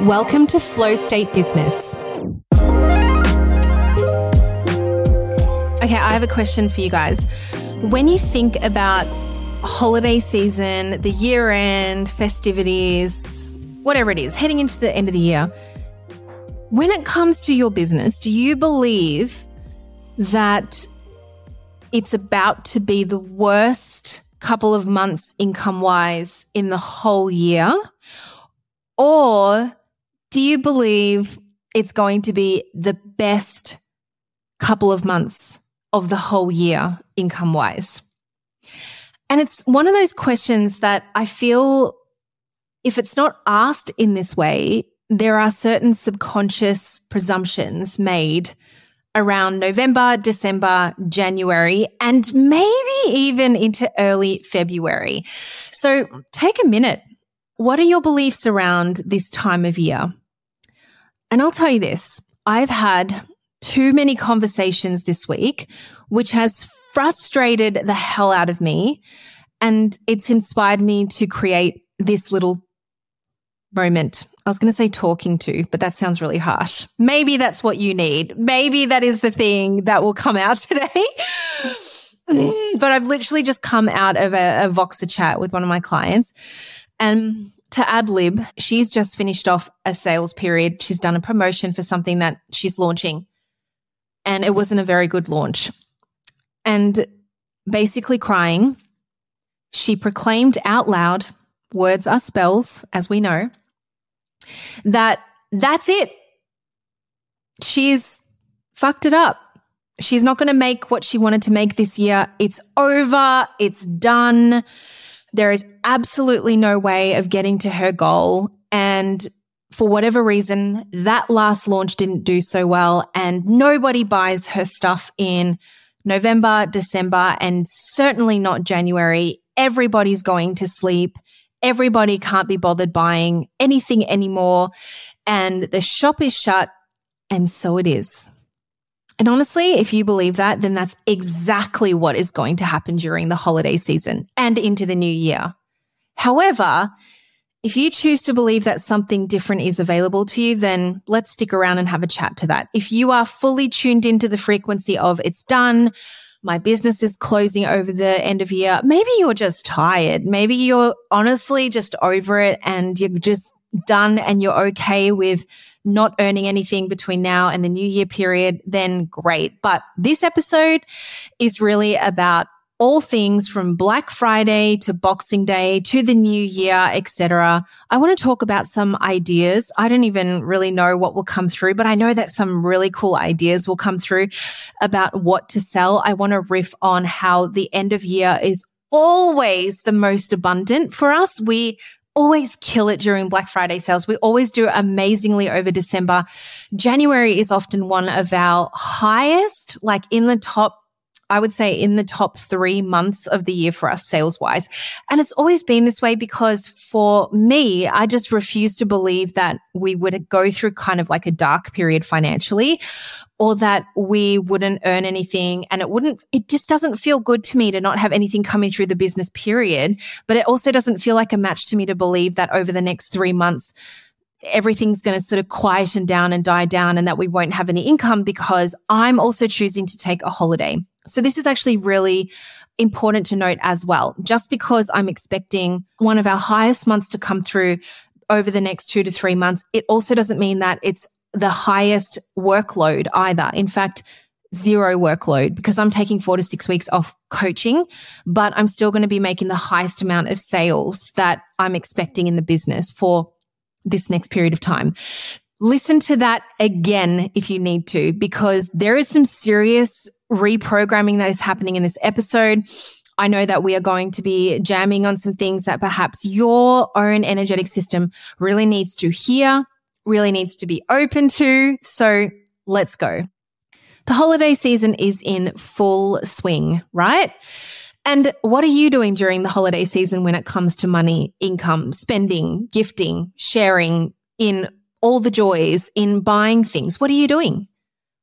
Welcome to Flow State Business. Okay, I have a question for you guys. When you think about holiday season, the year end, festivities, whatever it is, heading into the end of the year, when it comes to your business, do you believe that it's about to be the worst couple of months income wise in the whole year? Or do you believe it's going to be the best couple of months of the whole year income wise? And it's one of those questions that I feel if it's not asked in this way, there are certain subconscious presumptions made around November, December, January, and maybe even into early February. So take a minute. What are your beliefs around this time of year? And I'll tell you this I've had too many conversations this week, which has frustrated the hell out of me. And it's inspired me to create this little moment. I was going to say talking to, but that sounds really harsh. Maybe that's what you need. Maybe that is the thing that will come out today. but I've literally just come out of a, a Voxer chat with one of my clients. And to ad lib, she's just finished off a sales period. She's done a promotion for something that she's launching. And it wasn't a very good launch. And basically crying, she proclaimed out loud words are spells, as we know that that's it. She's fucked it up. She's not going to make what she wanted to make this year. It's over. It's done. There is absolutely no way of getting to her goal. And for whatever reason, that last launch didn't do so well. And nobody buys her stuff in November, December, and certainly not January. Everybody's going to sleep everybody can't be bothered buying anything anymore. And the shop is shut. And so it is. And honestly, if you believe that, then that's exactly what is going to happen during the holiday season and into the new year. However, if you choose to believe that something different is available to you, then let's stick around and have a chat to that. If you are fully tuned into the frequency of it's done, my business is closing over the end of year. Maybe you're just tired. Maybe you're honestly just over it and you're just done and you're okay with not earning anything between now and the new year period, then great. But this episode is really about all things from Black Friday to Boxing Day to the new year, etc. I want to talk about some ideas. I don't even really know what will come through, but I know that some really cool ideas will come through about what to sell. I want to riff on how the end of year is always the most abundant for us. We always kill it during Black Friday sales. We always do amazingly over December. January is often one of our highest, like in the top I would say in the top three months of the year for us sales wise. And it's always been this way because for me, I just refuse to believe that we would go through kind of like a dark period financially or that we wouldn't earn anything and it wouldn't it just doesn't feel good to me to not have anything coming through the business period but it also doesn't feel like a match to me to believe that over the next 3 months everything's going to sort of quieten down and die down and that we won't have any income because I'm also choosing to take a holiday. So this is actually really important to note as well. Just because I'm expecting one of our highest months to come through over the next two to three months, it also doesn't mean that it's the highest workload either. In fact, zero workload because I'm taking four to six weeks off coaching, but I'm still going to be making the highest amount of sales that I'm expecting in the business for this next period of time. Listen to that again if you need to, because there is some serious reprogramming that is happening in this episode. I know that we are going to be jamming on some things that perhaps your own energetic system really needs to hear, really needs to be open to. So let's go. The holiday season is in full swing, right? And what are you doing during the holiday season when it comes to money, income, spending, gifting, sharing in all the joys, in buying things? What are you doing?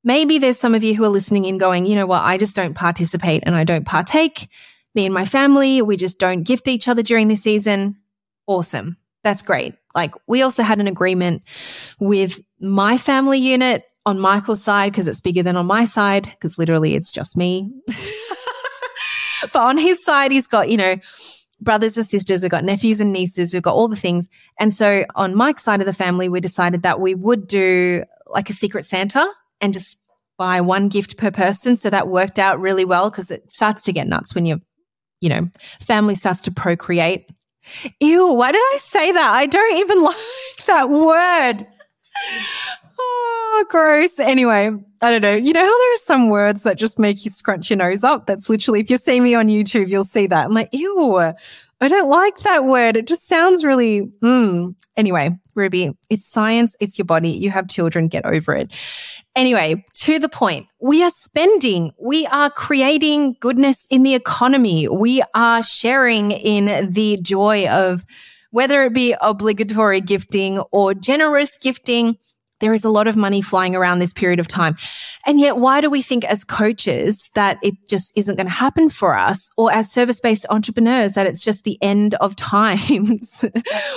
Maybe there's some of you who are listening in going, you know what, I just don't participate and I don't partake. Me and my family, we just don't gift each other during this season. Awesome. That's great. Like we also had an agreement with my family unit on Michael's side because it's bigger than on my side because literally it's just me. but on his side, he's got, you know, brothers and sisters, we've got nephews and nieces, we've got all the things. And so on Mike's side of the family, we decided that we would do like a secret Santa and just buy one gift per person. So that worked out really well because it starts to get nuts when your, you know, family starts to procreate Ew, why did I say that? I don't even like that word. Oh, gross. Anyway, I don't know. You know how there are some words that just make you scrunch your nose up? That's literally, if you see me on YouTube, you'll see that. I'm like, ew, I don't like that word. It just sounds really, mm. Anyway, Ruby, it's science. It's your body. You have children. Get over it. Anyway, to the point, we are spending. We are creating goodness in the economy. We are sharing in the joy of whether it be obligatory gifting or generous gifting there is a lot of money flying around this period of time. And yet, why do we think as coaches that it just isn't going to happen for us or as service based entrepreneurs that it's just the end of times?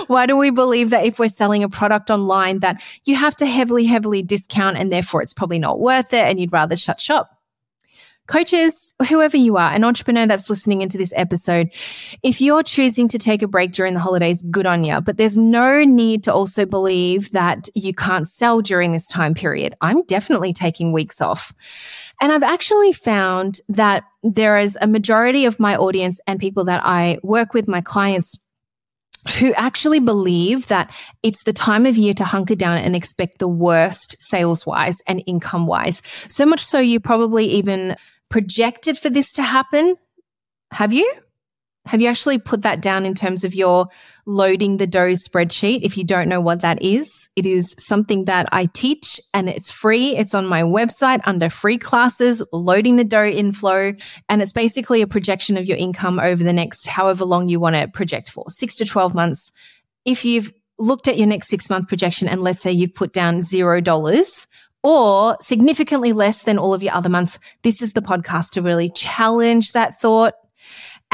why do we believe that if we're selling a product online that you have to heavily, heavily discount and therefore it's probably not worth it and you'd rather shut shop? Coaches, whoever you are, an entrepreneur that's listening into this episode, if you're choosing to take a break during the holidays, good on you. But there's no need to also believe that you can't sell during this time period. I'm definitely taking weeks off. And I've actually found that there is a majority of my audience and people that I work with, my clients, who actually believe that it's the time of year to hunker down and expect the worst sales wise and income wise. So much so you probably even projected for this to happen? Have you? Have you actually put that down in terms of your loading the dough spreadsheet? If you don't know what that is, it is something that I teach and it's free. It's on my website under free classes, loading the dough inflow. And it's basically a projection of your income over the next however long you want to project for six to 12 months. If you've looked at your next six month projection and let's say you've put down zero dollars, or significantly less than all of your other months, this is the podcast to really challenge that thought.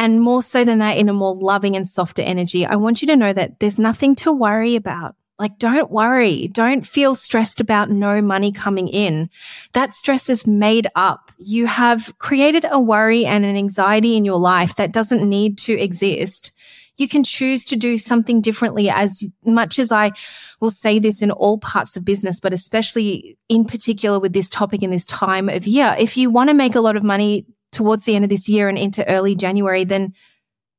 And more so than that, in a more loving and softer energy, I want you to know that there's nothing to worry about. Like, don't worry. Don't feel stressed about no money coming in. That stress is made up. You have created a worry and an anxiety in your life that doesn't need to exist you can choose to do something differently as much as I will say this in all parts of business, but especially in particular with this topic in this time of year. If you want to make a lot of money towards the end of this year and into early January, then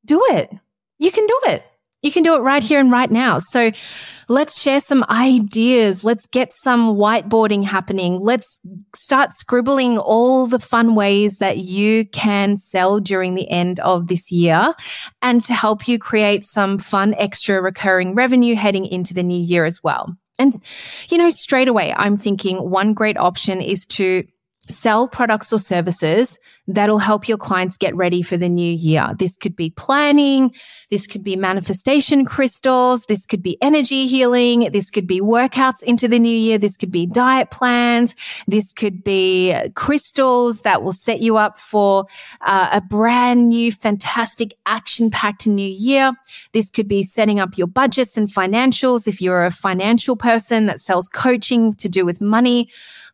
do it. You can do it. You can do it right here and right now. So let's share some ideas. Let's get some whiteboarding happening. Let's start scribbling all the fun ways that you can sell during the end of this year and to help you create some fun extra recurring revenue heading into the new year as well. And, you know, straight away, I'm thinking one great option is to sell products or services that'll help your clients get ready for the new year. This could be planning. This could be manifestation crystals. This could be energy healing. This could be workouts into the new year. This could be diet plans. This could be crystals that will set you up for uh, a brand new, fantastic, action packed new year. This could be setting up your budgets and financials. If you're a financial person that sells coaching to do with money,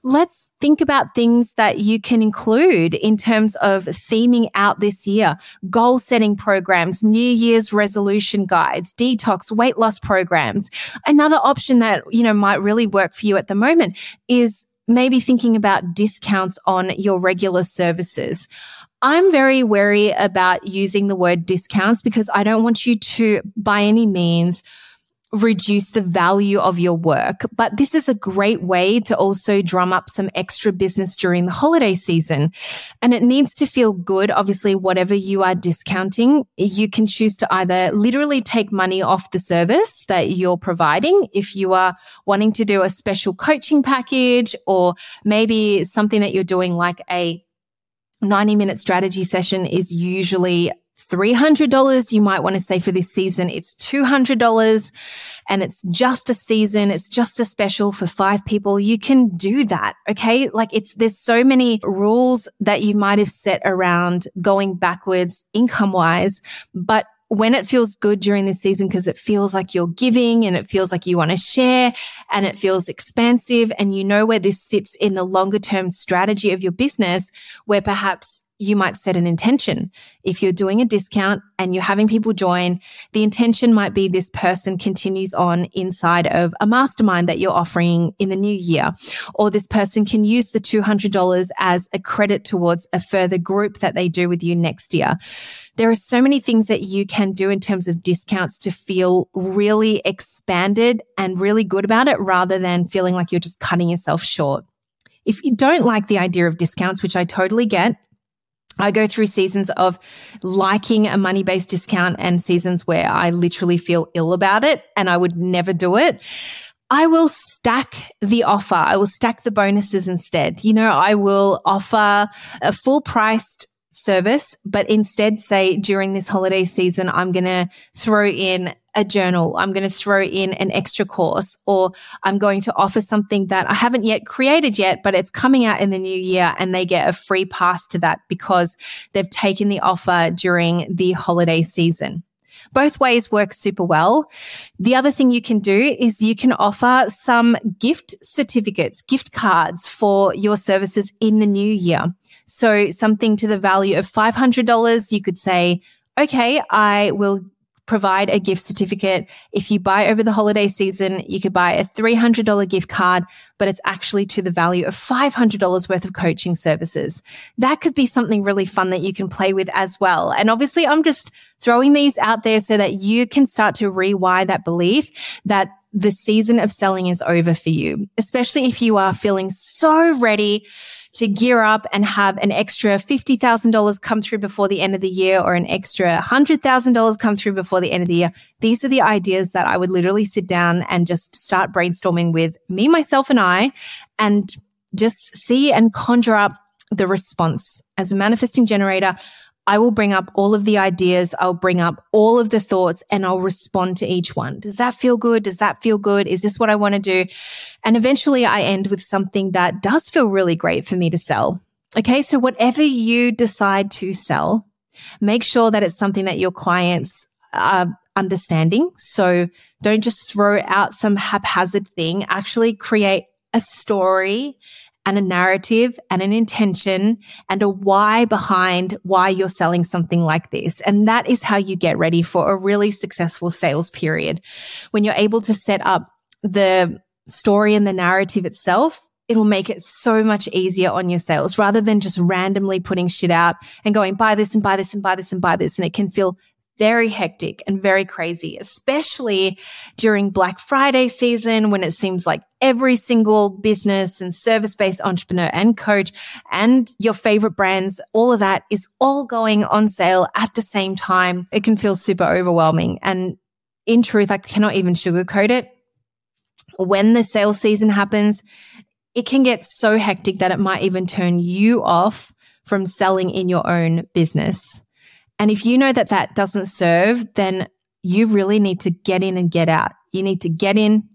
let's think about things that you can include in terms of theming out this year, goal setting programs, New Year's resolution guides, detox, weight loss programs. Another option that, you know, might really work for you at the moment is maybe thinking about discounts on your regular services. I'm very wary about using the word discounts because I don't want you to, by any means, reduce the value of your work. But this is a great way to also drum up some extra business during the holiday season. And it needs to feel good. Obviously, whatever you are discounting, you can choose to either literally take money off the service that you're providing if you are wanting to do a special coaching package or maybe something that you're doing like a 90 minute strategy session is usually $300. You might want to say for this season, it's $200 and it's just a season. It's just a special for five people. You can do that. Okay. Like it's, there's so many rules that you might have set around going backwards income wise, but when it feels good during this season because it feels like you're giving and it feels like you want to share and it feels expansive and you know where this sits in the longer term strategy of your business where perhaps you might set an intention. If you're doing a discount and you're having people join, the intention might be this person continues on inside of a mastermind that you're offering in the new year, or this person can use the $200 as a credit towards a further group that they do with you next year. There are so many things that you can do in terms of discounts to feel really expanded and really good about it rather than feeling like you're just cutting yourself short. If you don't like the idea of discounts, which I totally get, I go through seasons of liking a money based discount and seasons where I literally feel ill about it and I would never do it. I will stack the offer. I will stack the bonuses instead. You know, I will offer a full priced service, but instead say during this holiday season, I'm going to throw in a journal. I'm going to throw in an extra course or I'm going to offer something that I haven't yet created yet, but it's coming out in the new year and they get a free pass to that because they've taken the offer during the holiday season. Both ways work super well. The other thing you can do is you can offer some gift certificates, gift cards for your services in the new year. So something to the value of $500, you could say, okay, I will provide a gift certificate. If you buy over the holiday season, you could buy a $300 gift card, but it's actually to the value of $500 worth of coaching services. That could be something really fun that you can play with as well. And obviously, I'm just throwing these out there so that you can start to rewire that belief that the season of selling is over for you, especially if you are feeling so ready to gear up and have an extra $50,000 come through before the end of the year or an extra $100,000 come through before the end of the year. These are the ideas that I would literally sit down and just start brainstorming with me, myself, and I, and just see and conjure up the response. As a manifesting generator, I will bring up all of the ideas. I'll bring up all of the thoughts and I'll respond to each one. Does that feel good? Does that feel good? Is this what I want to do? And eventually I end with something that does feel really great for me to sell. Okay. So whatever you decide to sell, make sure that it's something that your clients are understanding. So don't just throw out some haphazard thing. Actually create a story and a narrative and an intention and a why behind why you're selling something like this. And that is how you get ready for a really successful sales period. When you're able to set up the story and the narrative itself, it'll make it so much easier on your sales rather than just randomly putting shit out and going buy this and buy this and buy this and buy this. And it can feel very hectic and very crazy, especially during Black Friday season when it seems like every single business and service based entrepreneur and coach and your favorite brands, all of that is all going on sale at the same time. It can feel super overwhelming. And in truth, I cannot even sugarcoat it. When the sales season happens, it can get so hectic that it might even turn you off from selling in your own business. And if you know that that doesn't serve, then you really need to get in and get out. You need to get in,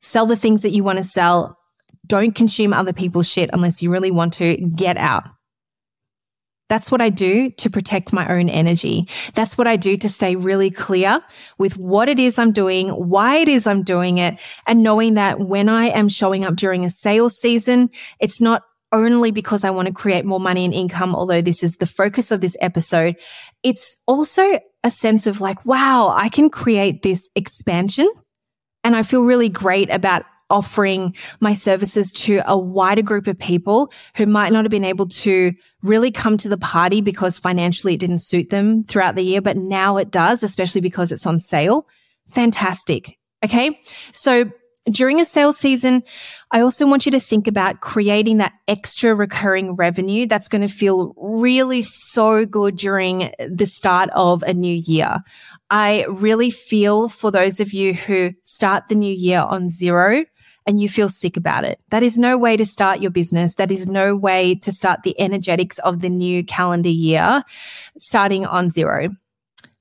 sell the things that you want to sell. Don't consume other people's shit unless you really want to get out. That's what I do to protect my own energy. That's what I do to stay really clear with what it is I'm doing, why it is I'm doing it, and knowing that when I am showing up during a sales season, it's not only because I want to create more money and income, although this is the focus of this episode. It's also a sense of like, wow, I can create this expansion. And I feel really great about offering my services to a wider group of people who might not have been able to really come to the party because financially it didn't suit them throughout the year, but now it does, especially because it's on sale. Fantastic. Okay. So during a sales season, I also want you to think about creating that extra recurring revenue that's going to feel really so good during the start of a new year. I really feel for those of you who start the new year on zero and you feel sick about it. That is no way to start your business. That is no way to start the energetics of the new calendar year starting on zero.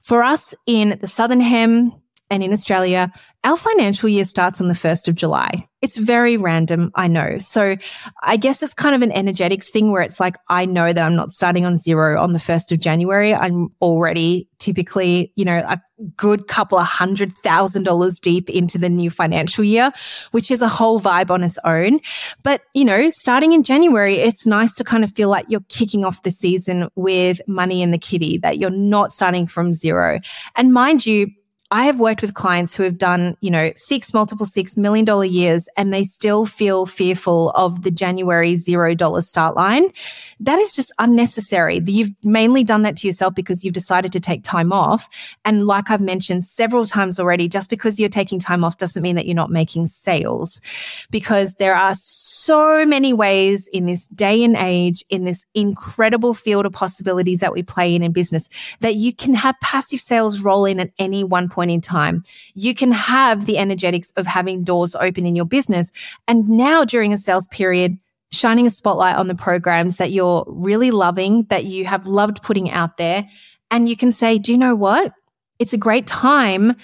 For us in the Southern Hem, and in Australia, our financial year starts on the 1st of July. It's very random, I know. So I guess it's kind of an energetics thing where it's like, I know that I'm not starting on zero on the 1st of January. I'm already typically, you know, a good couple of hundred thousand dollars deep into the new financial year, which is a whole vibe on its own. But, you know, starting in January, it's nice to kind of feel like you're kicking off the season with money in the kitty, that you're not starting from zero. And mind you, I have worked with clients who have done, you know, six, multiple six million dollar years and they still feel fearful of the January zero dollar start line. That is just unnecessary. You've mainly done that to yourself because you've decided to take time off. And like I've mentioned several times already, just because you're taking time off doesn't mean that you're not making sales because there are so many ways in this day and age, in this incredible field of possibilities that we play in in business that you can have passive sales roll in at any one point point in time. You can have the energetics of having doors open in your business. And now during a sales period, shining a spotlight on the programs that you're really loving, that you have loved putting out there. And you can say, do you know what? It's a great time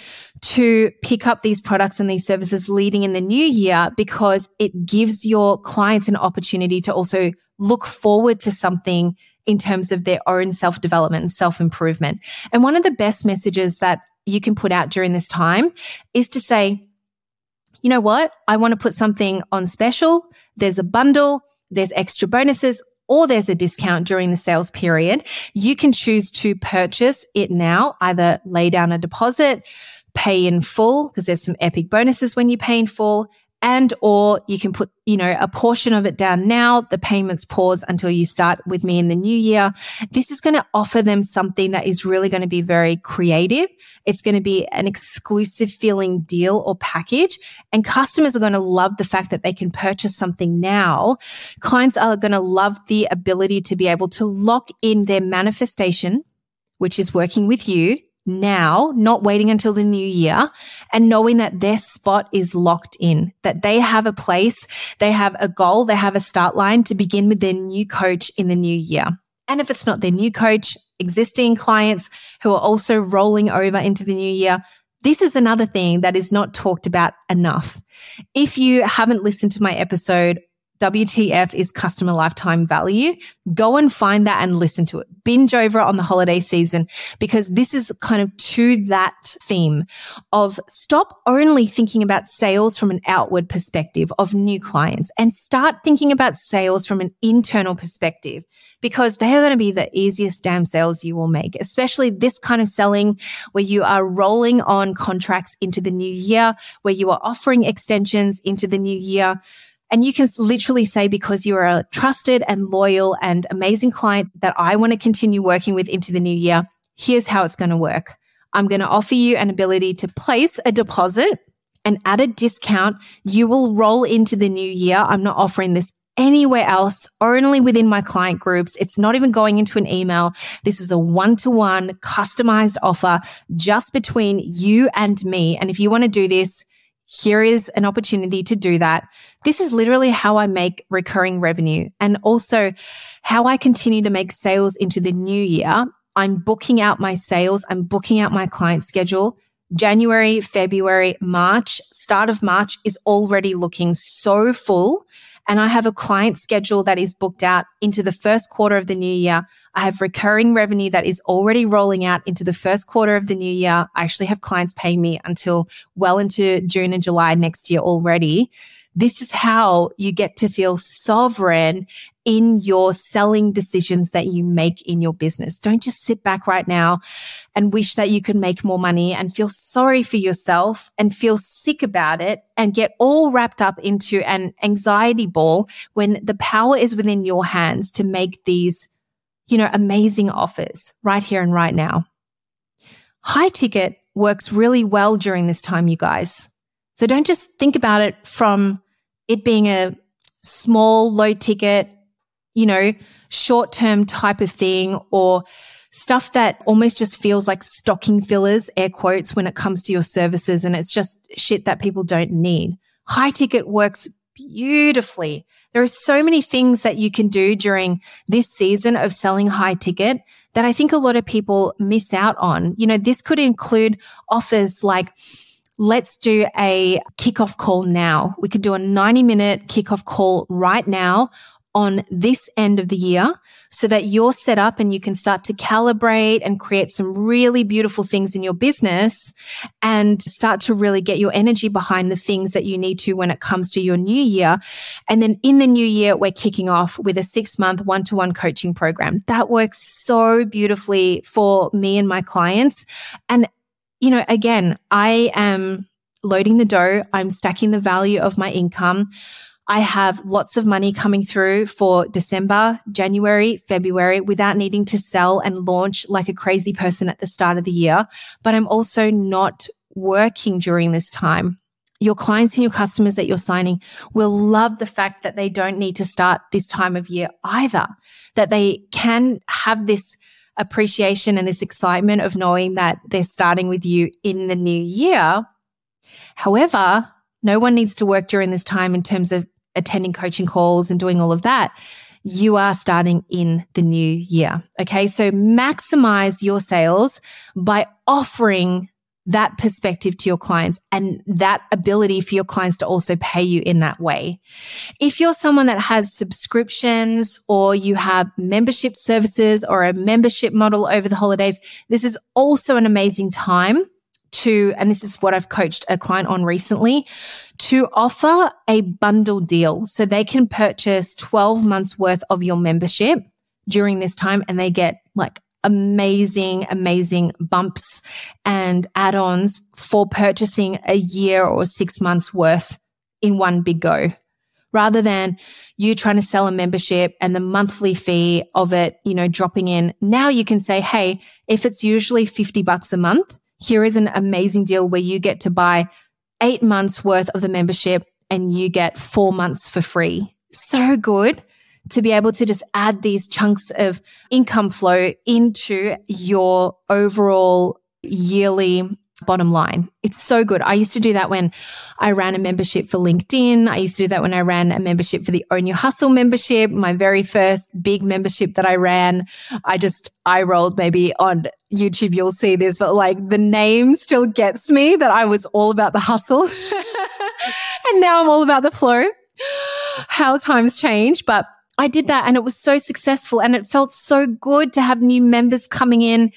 to pick up these products and these services leading in the new year because it gives your clients an opportunity to also look forward to something in terms of their own self development and self improvement. And one of the best messages that you can put out during this time is to say, you know what? I want to put something on special. There's a bundle, there's extra bonuses, or there's a discount during the sales period. You can choose to purchase it now, either lay down a deposit, pay in full, because there's some epic bonuses when you pay in full, and or you can put you know a portion of it down now the payments pause until you start with me in the new year. This is going to offer them something that is really going to be very creative. It's going to be an exclusive feeling deal or package and customers are going to love the fact that they can purchase something now. Clients are going to love the ability to be able to lock in their manifestation which is working with you now, not waiting until the new year and knowing that their spot is locked in, that they have a place, they have a goal, they have a start line to begin with their new coach in the new year. And if it's not their new coach, existing clients who are also rolling over into the new year, this is another thing that is not talked about enough. If you haven't listened to my episode WTF is customer lifetime value. Go and find that and listen to it. Binge over on the holiday season because this is kind of to that theme of stop only thinking about sales from an outward perspective of new clients and start thinking about sales from an internal perspective because they are going to be the easiest damn sales you will make, especially this kind of selling where you are rolling on contracts into the new year, where you are offering extensions into the new year and you can literally say, because you are a trusted and loyal and amazing client that I want to continue working with into the new year, here's how it's going to work. I'm going to offer you an ability to place a deposit and at a discount, you will roll into the new year. I'm not offering this anywhere else, only within my client groups. It's not even going into an email. This is a one to one customized offer just between you and me. And if you want to do this, here is an opportunity to do that. This is literally how I make recurring revenue and also how I continue to make sales into the new year. I'm booking out my sales. I'm booking out my client schedule. January, February, March, start of March is already looking so full. And I have a client schedule that is booked out into the first quarter of the new year. I have recurring revenue that is already rolling out into the first quarter of the new year. I actually have clients paying me until well into June and July next year already. This is how you get to feel sovereign in your selling decisions that you make in your business. Don't just sit back right now and wish that you could make more money and feel sorry for yourself and feel sick about it and get all wrapped up into an anxiety ball when the power is within your hands to make these, you know, amazing offers right here and right now. High ticket works really well during this time, you guys. So don't just think about it from it being a small, low ticket, you know, short term type of thing or stuff that almost just feels like stocking fillers, air quotes, when it comes to your services. And it's just shit that people don't need. High ticket works beautifully. There are so many things that you can do during this season of selling high ticket that I think a lot of people miss out on. You know, this could include offers like, let's do a kickoff call now. We could do a 90 minute kickoff call right now on this end of the year so that you're set up and you can start to calibrate and create some really beautiful things in your business and start to really get your energy behind the things that you need to when it comes to your new year. And then in the new year, we're kicking off with a six month one to one coaching program that works so beautifully for me and my clients. And, you know, again, I am loading the dough. I'm stacking the value of my income. I have lots of money coming through for December, January, February without needing to sell and launch like a crazy person at the start of the year. But I'm also not working during this time. Your clients and your customers that you're signing will love the fact that they don't need to start this time of year either, that they can have this appreciation and this excitement of knowing that they're starting with you in the new year. However, no one needs to work during this time in terms of attending coaching calls and doing all of that, you are starting in the new year. Okay. So maximize your sales by offering that perspective to your clients and that ability for your clients to also pay you in that way. If you're someone that has subscriptions or you have membership services or a membership model over the holidays, this is also an amazing time to, and this is what I've coached a client on recently, to offer a bundle deal. So they can purchase 12 months worth of your membership during this time and they get like amazing, amazing bumps and add ons for purchasing a year or six months worth in one big go. Rather than you trying to sell a membership and the monthly fee of it, you know, dropping in. Now you can say, Hey, if it's usually 50 bucks a month, here is an amazing deal where you get to buy eight months worth of the membership and you get four months for free. So good to be able to just add these chunks of income flow into your overall yearly bottom line. It's so good. I used to do that when I ran a membership for LinkedIn. I used to do that when I ran a membership for the Own Your Hustle membership, my very first big membership that I ran. I just, I rolled maybe on YouTube, you'll see this, but like the name still gets me that I was all about the hustle. and now I'm all about the flow. How times change, but I did that and it was so successful and it felt so good to have new members coming in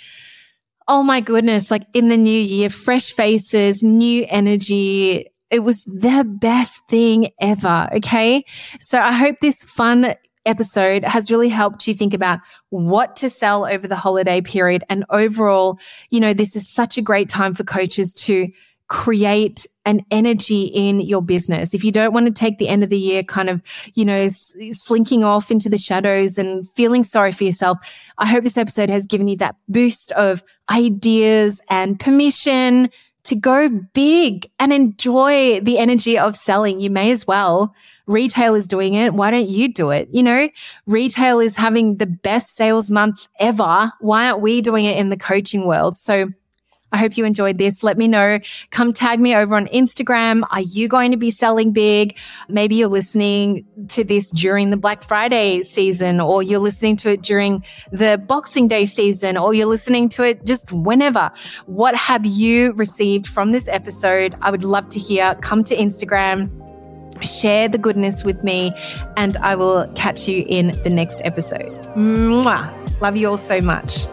oh my goodness, like in the new year, fresh faces, new energy. It was the best thing ever. Okay. So I hope this fun episode has really helped you think about what to sell over the holiday period. And overall, you know, this is such a great time for coaches to create an energy in your business. If you don't want to take the end of the year kind of, you know, slinking off into the shadows and feeling sorry for yourself, I hope this episode has given you that boost of ideas and permission to go big and enjoy the energy of selling. You may as well. Retail is doing it. Why don't you do it? You know, retail is having the best sales month ever. Why aren't we doing it in the coaching world? So, I hope you enjoyed this. Let me know. Come tag me over on Instagram. Are you going to be selling big? Maybe you're listening to this during the Black Friday season, or you're listening to it during the Boxing Day season, or you're listening to it just whenever. What have you received from this episode? I would love to hear. Come to Instagram share the goodness with me, and I will catch you in the next episode. Mwah. Love you all so much.